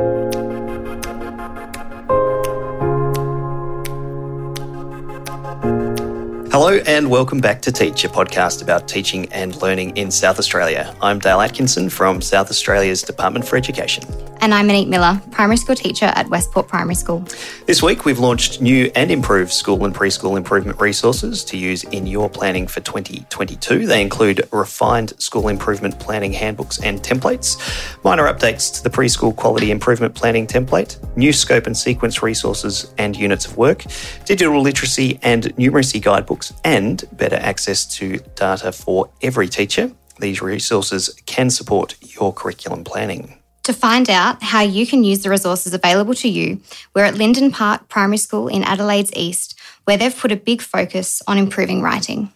Thank you. Hello and welcome back to Teach, a podcast about teaching and learning in South Australia. I'm Dale Atkinson from South Australia's Department for Education. And I'm Monique Miller, primary school teacher at Westport Primary School. This week we've launched new and improved school and preschool improvement resources to use in your planning for 2022. They include refined school improvement planning handbooks and templates, minor updates to the preschool quality improvement planning template, new scope and sequence resources and units of work, digital literacy and numeracy guidebooks and better access to data for every teacher. These resources can support your curriculum planning. To find out how you can use the resources available to you, we're at Linden Park Primary School in Adelaide's East, where they've put a big focus on improving writing.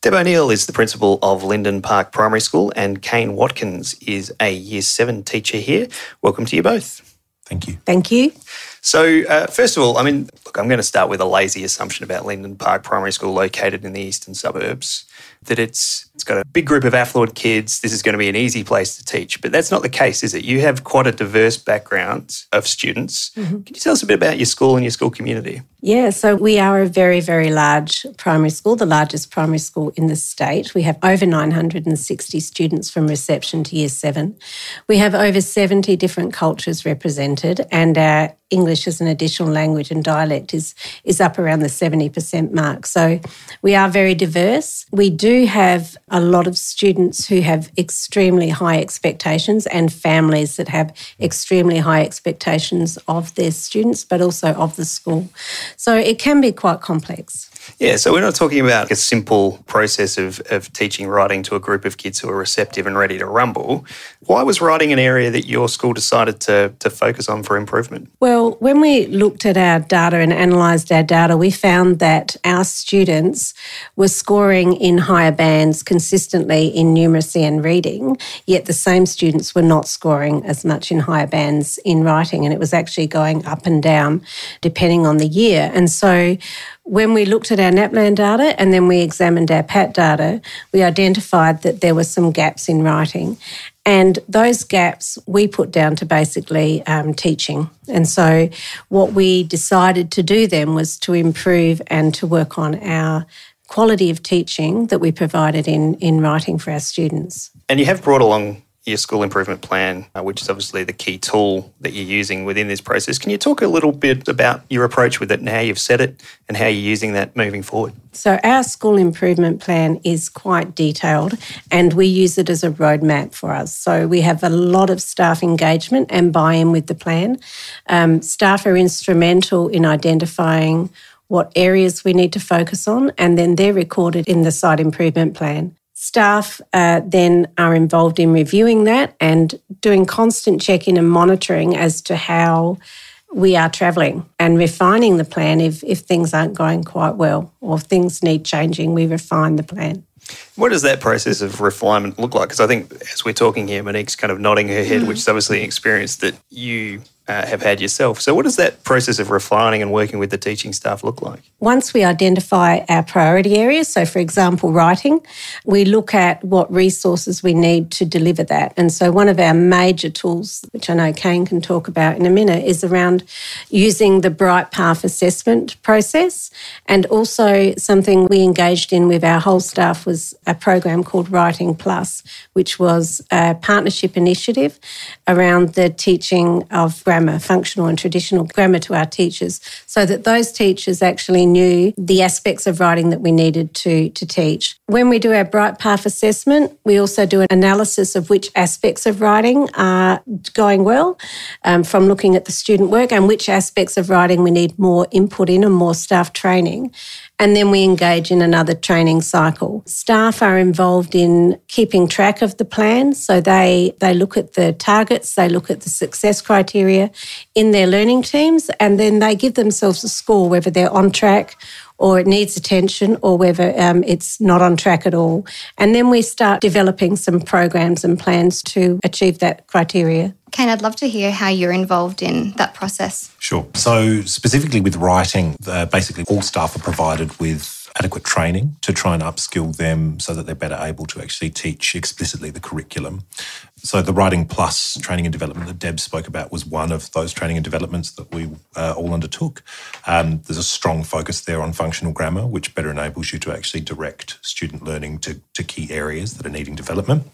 Deb O'Neill is the principal of Linden Park Primary School, and Kane Watkins is a Year 7 teacher here. Welcome to you both. Thank you. Thank you. So, uh, first of all, I mean, look, I'm going to start with a lazy assumption about Linden Park Primary School, located in the eastern suburbs, that it's it's got a big group of affluent kids. This is going to be an easy place to teach, but that's not the case, is it? You have quite a diverse background of students. Mm-hmm. Can you tell us a bit about your school and your school community? Yeah, so we are a very, very large primary school, the largest primary school in the state. We have over 960 students from reception to year seven. We have over 70 different cultures represented, and our English as an additional language and dialect is, is up around the 70% mark. So we are very diverse. We do have a lot of students who have extremely high expectations and families that have extremely high expectations of their students, but also of the school. So it can be quite complex. Yeah, so we're not talking about a simple process of, of teaching writing to a group of kids who are receptive and ready to rumble. Why was writing an area that your school decided to, to focus on for improvement? Well, when we looked at our data and analysed our data, we found that our students were scoring in higher bands consistently in numeracy and reading, yet the same students were not scoring as much in higher bands in writing. And it was actually going up and down depending on the year. And so when we looked at our NAPLAN data and then we examined our PAT data, we identified that there were some gaps in writing. And those gaps we put down to basically um, teaching. And so, what we decided to do then was to improve and to work on our quality of teaching that we provided in, in writing for our students. And you have brought along your school improvement plan, uh, which is obviously the key tool that you're using within this process. Can you talk a little bit about your approach with it and how you've set it and how you're using that moving forward? So, our school improvement plan is quite detailed and we use it as a roadmap for us. So, we have a lot of staff engagement and buy in with the plan. Um, staff are instrumental in identifying what areas we need to focus on, and then they're recorded in the site improvement plan. Staff uh, then are involved in reviewing that and doing constant check in and monitoring as to how we are travelling and refining the plan if, if things aren't going quite well or things need changing, we refine the plan. What does that process of refinement look like? Because I think as we're talking here, Monique's kind of nodding her head, mm. which is obviously an experience that you uh, have had yourself. So, what does that process of refining and working with the teaching staff look like? Once we identify our priority areas, so for example, writing, we look at what resources we need to deliver that. And so, one of our major tools, which I know Kane can talk about in a minute, is around using the Bright Path assessment process. And also, something we engaged in with our whole staff was a program called Writing Plus, which was a partnership initiative around the teaching of grammar, functional and traditional grammar to our teachers, so that those teachers actually knew the aspects of writing that we needed to, to teach. When we do our Bright Path assessment, we also do an analysis of which aspects of writing are going well um, from looking at the student work and which aspects of writing we need more input in and more staff training and then we engage in another training cycle. Staff are involved in keeping track of the plan. So they, they look at the targets, they look at the success criteria in their learning teams, and then they give themselves a score whether they're on track or it needs attention or whether um, it's not on track at all. And then we start developing some programs and plans to achieve that criteria. Kane, I'd love to hear how you're involved in that process. Sure. So, specifically with writing, uh, basically all staff are provided with adequate training to try and upskill them so that they're better able to actually teach explicitly the curriculum. So the Writing Plus training and development that Deb spoke about was one of those training and developments that we uh, all undertook. Um, there's a strong focus there on functional grammar, which better enables you to actually direct student learning to, to key areas that are needing development.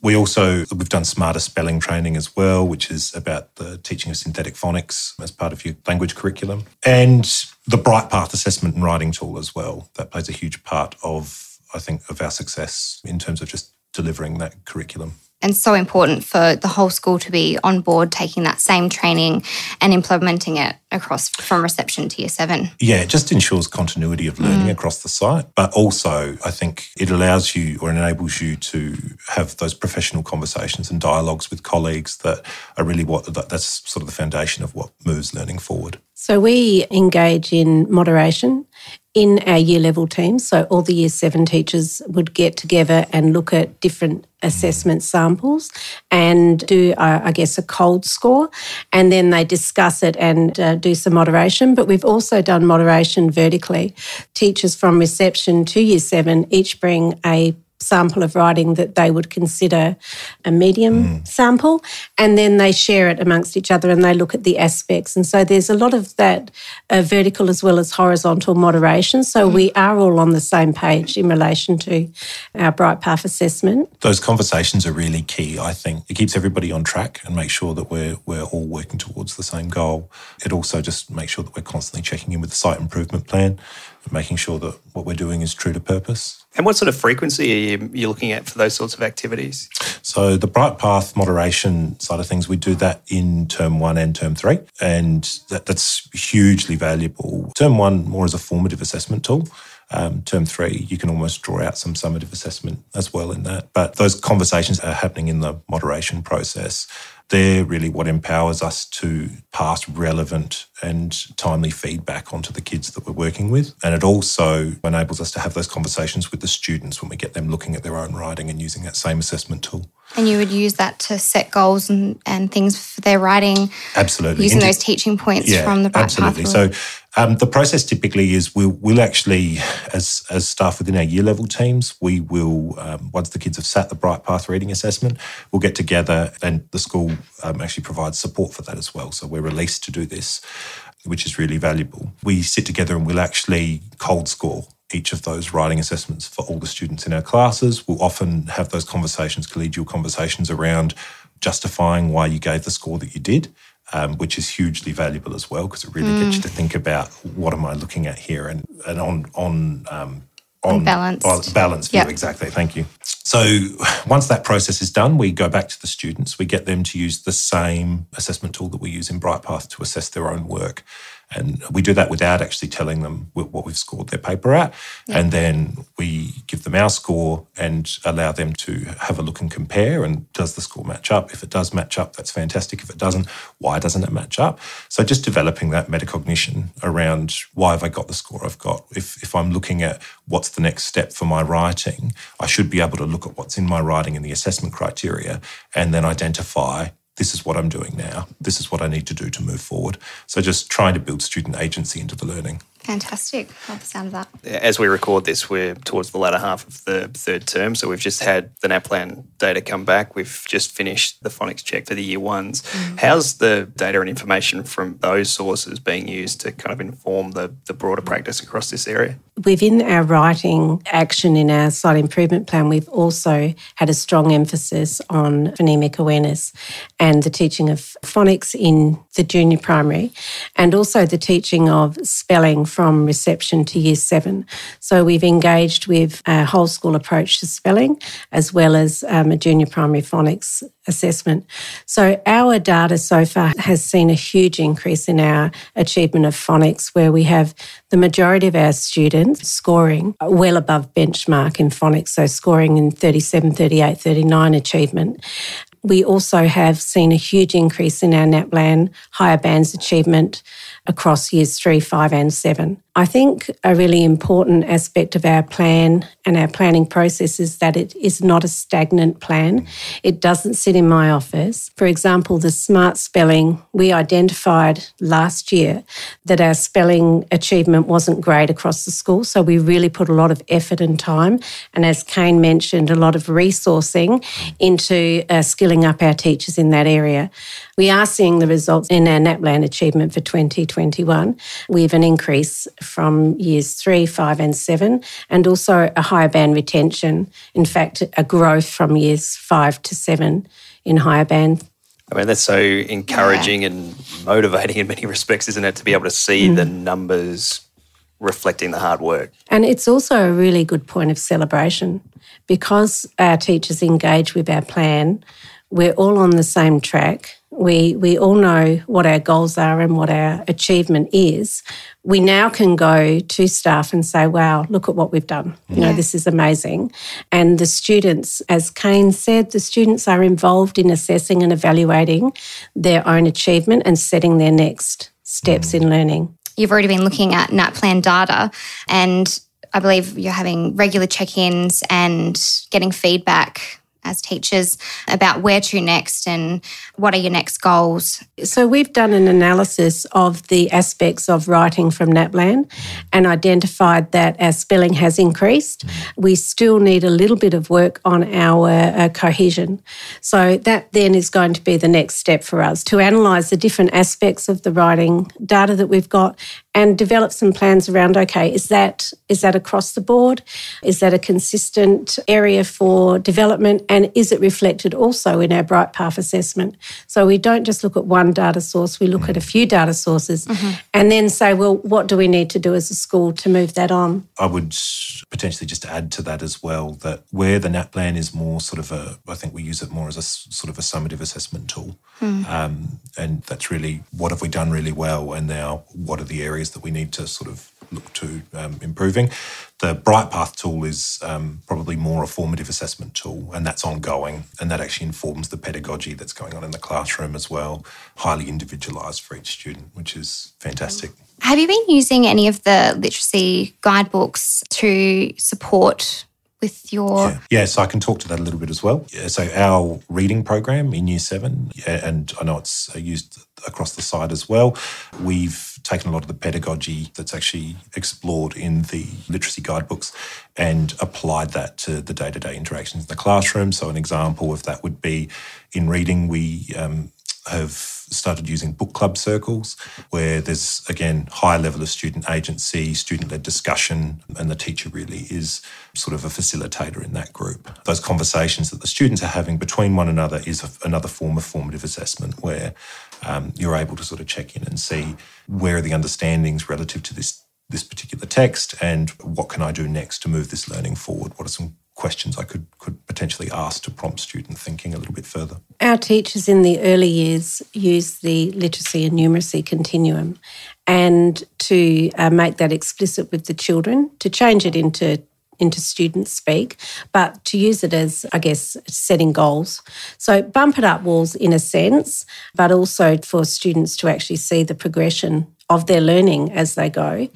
We also we've done smarter spelling training as well, which is about the teaching of synthetic phonics as part of your language curriculum, and the Bright Path assessment and writing tool as well. That plays a huge part of I think of our success in terms of just delivering that curriculum and so important for the whole school to be on board taking that same training and implementing it across from reception to year seven. Yeah, it just ensures continuity of learning mm. across the site, but also I think it allows you or enables you to have those professional conversations and dialogues with colleagues that are really what that's sort of the foundation of what moves learning forward. So we engage in moderation in our year level teams. So all the year seven teachers would get together and look at different assessment samples and do, uh, I guess, a cold score. And then they discuss it and uh, do some moderation. But we've also done moderation vertically. Teachers from reception to year seven each bring a sample of writing that they would consider a medium mm. sample. And then they share it amongst each other and they look at the aspects. And so there's a lot of that uh, vertical as well as horizontal moderation. So mm. we are all on the same page in relation to our Bright Path assessment. Those conversations are really key, I think. It keeps everybody on track and makes sure that we're, we're all working towards the same goal. It also just makes sure that we're constantly checking in with the site improvement plan and making sure that what we're doing is true to purpose. And what sort of frequency are you, you looking at for those sorts of activities? So the Bright Path moderation side of things, we do that in term one and term three, and that, that's hugely valuable. Term one more as a formative assessment tool. Um, term three, you can almost draw out some summative assessment as well in that. But those conversations are happening in the moderation process they're really what empowers us to pass relevant and timely feedback onto the kids that we're working with. And it also enables us to have those conversations with the students when we get them looking at their own writing and using that same assessment tool. And you would use that to set goals and, and things for their writing. Absolutely. Using Inter- those teaching points yeah, from the Bright Absolutely. So um, the process typically is we'll, we'll, actually, as, as staff within our year level teams, we will, um, once the kids have sat the Bright Path reading assessment, we'll get together and the school um, actually provides support for that as well. So we're released to do this, which is really valuable. We sit together and we'll actually cold score each of those writing assessments for all the students in our classes. We'll often have those conversations, collegial conversations around justifying why you gave the score that you did um, which is hugely valuable as well because it really mm. gets you to think about what am I looking at here and, and on on um, on balance balance view yep. exactly thank you so once that process is done we go back to the students we get them to use the same assessment tool that we use in brightpath to assess their own work and we do that without actually telling them what we've scored their paper at. Yeah. And then we give them our score and allow them to have a look and compare. And does the score match up? If it does match up, that's fantastic. If it doesn't, why doesn't it match up? So just developing that metacognition around why have I got the score I've got? If, if I'm looking at what's the next step for my writing, I should be able to look at what's in my writing and the assessment criteria and then identify this is what I'm doing now. This is what I need to do to move forward. So just trying to build student agency into the learning. Fantastic. Love the sound of that. As we record this, we're towards the latter half of the third term. So we've just had the NAPLAN data come back. We've just finished the phonics check for the year ones. Mm. How's the data and information from those sources being used to kind of inform the, the broader practice across this area? Within our writing action in our site improvement plan, we've also had a strong emphasis on phonemic awareness and the teaching of phonics in the junior primary and also the teaching of spelling from reception to year seven. So we've engaged with a whole school approach to spelling as well as um, a junior primary phonics assessment. So our data so far has seen a huge increase in our achievement of phonics, where we have the majority of our students scoring well above benchmark in phonics, so scoring in 37, 38, 39 achievement. We also have seen a huge increase in our NAPLAN higher bands achievement across years three, five, and seven. I think a really important aspect of our plan and our planning process is that it is not a stagnant plan. It doesn't sit in my office. For example, the smart spelling, we identified last year that our spelling achievement wasn't great across the school. So we really put a lot of effort and time. And as Kane mentioned, a lot of resourcing into uh, up our teachers in that area. We are seeing the results in our NAPLAN achievement for 2021. We have an increase from years three, five, and seven, and also a higher band retention. In fact, a growth from years five to seven in higher band. I mean, that's so encouraging yeah. and motivating in many respects, isn't it, to be able to see mm. the numbers reflecting the hard work. And it's also a really good point of celebration because our teachers engage with our plan. We're all on the same track. We, we all know what our goals are and what our achievement is. We now can go to staff and say, wow, look at what we've done. You know, this is amazing. And the students, as Kane said, the students are involved in assessing and evaluating their own achievement and setting their next steps in learning. You've already been looking at NAPLAN data and I believe you're having regular check ins and getting feedback as teachers about where to next and what are your next goals? So, we've done an analysis of the aspects of writing from NAPLAN and identified that our spelling has increased. We still need a little bit of work on our uh, cohesion. So, that then is going to be the next step for us to analyse the different aspects of the writing data that we've got and develop some plans around okay is that is that across the board? Is that a consistent area for development? And is it reflected also in our bright path assessment? So we don't just look at one data source we look at a few data sources. Mm-hmm. and then say well what do we need to do as a school to move that on? I would potentially just add to that as well that where the NAPLAN is more sort of a i think we use it more as a sort of a summative assessment tool. Mm. um, and that's really what have we done really well? And now what are the areas areas that we need to sort of look to um, improving. The Brightpath tool is um, probably more a formative assessment tool, and that's ongoing, and that actually informs the pedagogy that's going on in the classroom as well, highly individualised for each student, which is fantastic. Have you been using any of the literacy guidebooks to support with your yeah. yeah. so i can talk to that a little bit as well yeah, so our reading program in year seven and i know it's uh, used across the site as well we've taken a lot of the pedagogy that's actually explored in the literacy guidebooks and applied that to the day to day interactions in the classroom. So, an example of that would be in reading, we um, have started using book club circles where there's again high level of student agency student led discussion and the teacher really is sort of a facilitator in that group those conversations that the students are having between one another is a, another form of formative assessment where um, you're able to sort of check in and see where are the understandings relative to this this particular text and what can I do next to move this learning forward? What are some questions I could could potentially asked to prompt student thinking a little bit further? Our teachers in the early years use the literacy and numeracy continuum and to uh, make that explicit with the children, to change it into into student speak, but to use it as, I guess, setting goals. So bump it up walls in a sense, but also for students to actually see the progression of their learning as they go.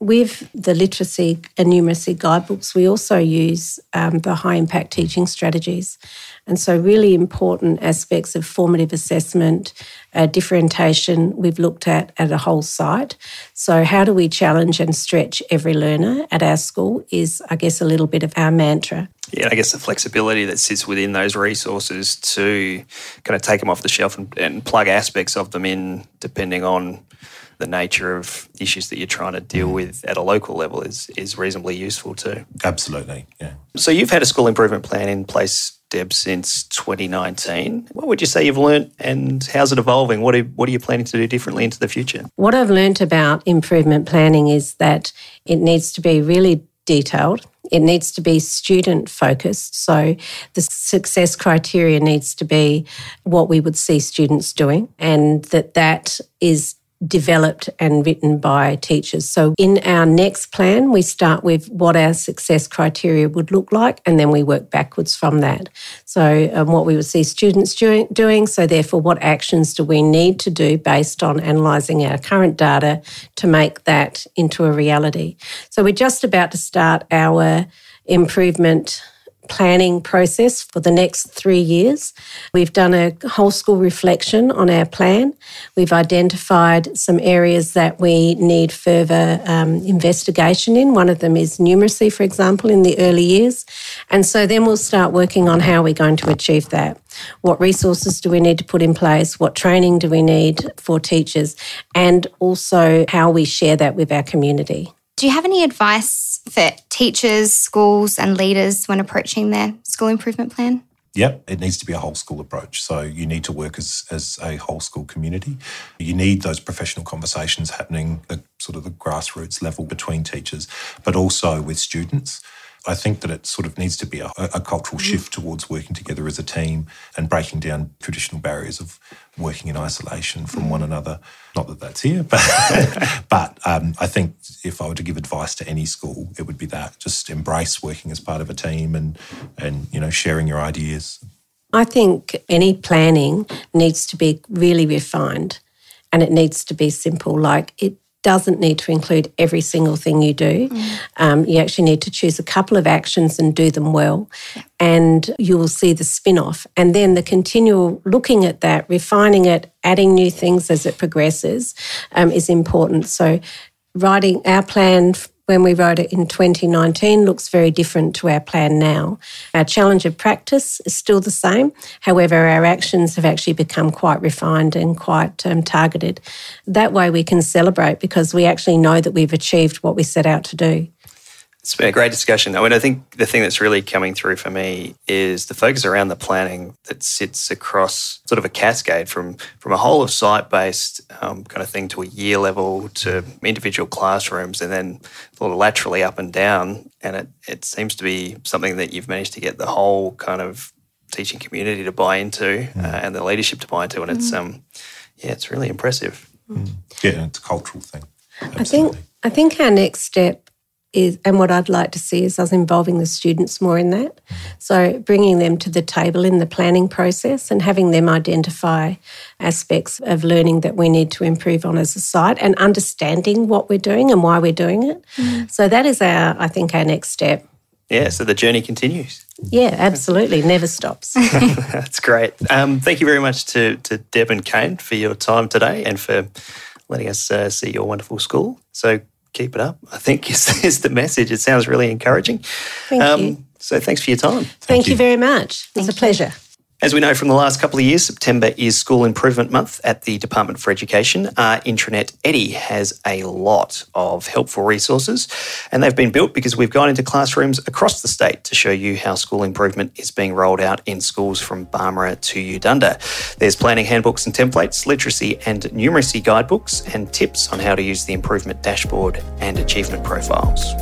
With the literacy and numeracy guidebooks, we also use um, the high impact teaching strategies. And so, really important aspects of formative assessment, uh, differentiation, we've looked at at a whole site. So, how do we challenge and stretch every learner at our school is, I guess, a little bit of our mantra. Yeah, I guess the flexibility that sits within those resources to kind of take them off the shelf and, and plug aspects of them in depending on the nature of issues that you're trying to deal mm. with at a local level is is reasonably useful too. Absolutely, yeah. So you've had a school improvement plan in place, Deb, since 2019. What would you say you've learnt, and how's it evolving? What are what are you planning to do differently into the future? What I've learnt about improvement planning is that it needs to be really detailed. It needs to be student focused. So the success criteria needs to be what we would see students doing and that that is developed and written by teachers. So in our next plan, we start with what our success criteria would look like, and then we work backwards from that. So um, what we would see students doing, doing, so therefore what actions do we need to do based on analysing our current data to make that into a reality. So we're just about to start our improvement planning process for the next three years. We've done a whole school reflection on our plan. We've identified some areas that we need further um, investigation in. One of them is numeracy, for example, in the early years. And so then we'll start working on how we're going to achieve that. What resources do we need to put in place? What training do we need for teachers? And also how we share that with our community. Do you have any advice for teachers, schools, and leaders when approaching their school improvement plan? Yep, it needs to be a whole school approach. So you need to work as, as a whole school community. You need those professional conversations happening at sort of the grassroots level between teachers, but also with students. I think that it sort of needs to be a, a, cultural mm. shift towards working together as a team and breaking down traditional barriers of working in isolation from one mm. another. Not that that's here, but but um, I think if I were to give advice to any school, it would be that just embrace working as part of a team and and you know sharing your ideas. I think any planning needs to be really refined and it needs to be simple. Like it doesn't need to include every single thing you do. Mm. Um, you actually need to choose a couple of actions and do them well, yeah. and you will see the spin off. And then the continual looking at that, refining it, adding new things as it progresses um, is important. So, writing our plan when we wrote it in 2019 looks very different to our plan now. Our challenge of practice is still the same. However, our actions have actually become quite refined and quite um, targeted. That way we can celebrate because we actually know that we've achieved what we set out to do. It's been a great discussion. I mean, I think the thing that's really coming through for me is the focus around the planning that sits across sort of a cascade from from a whole of site based um, kind of thing to a year level to individual classrooms, and then sort of laterally up and down. And it it seems to be something that you've managed to get the whole kind of teaching community to buy into mm. uh, and the leadership to buy into, and mm. it's um yeah, it's really impressive. Mm. Yeah, it's a cultural thing. Absolutely. I think I think our next step is, and what I'd like to see is us involving the students more in that. So bringing them to the table in the planning process and having them identify aspects of learning that we need to improve on as a site and understanding what we're doing and why we're doing it. Mm. So that is our, I think, our next step. Yeah, so the journey continues. Yeah, absolutely. Never stops. That's great. Um, thank you very much to, to Deb and Kane for your time today and for letting us uh, see your wonderful school. So keep it up. I think is, is the message. It sounds really encouraging. Thank um, you. So thanks for your time. Thank, Thank you. you. very much. It's a pleasure. As we know from the last couple of years, September is School Improvement Month at the Department for Education. Our intranet EDi has a lot of helpful resources, and they've been built because we've gone into classrooms across the state to show you how school improvement is being rolled out in schools from Barmera to Eudunda. There's planning handbooks and templates, literacy and numeracy guidebooks, and tips on how to use the improvement dashboard and achievement profiles.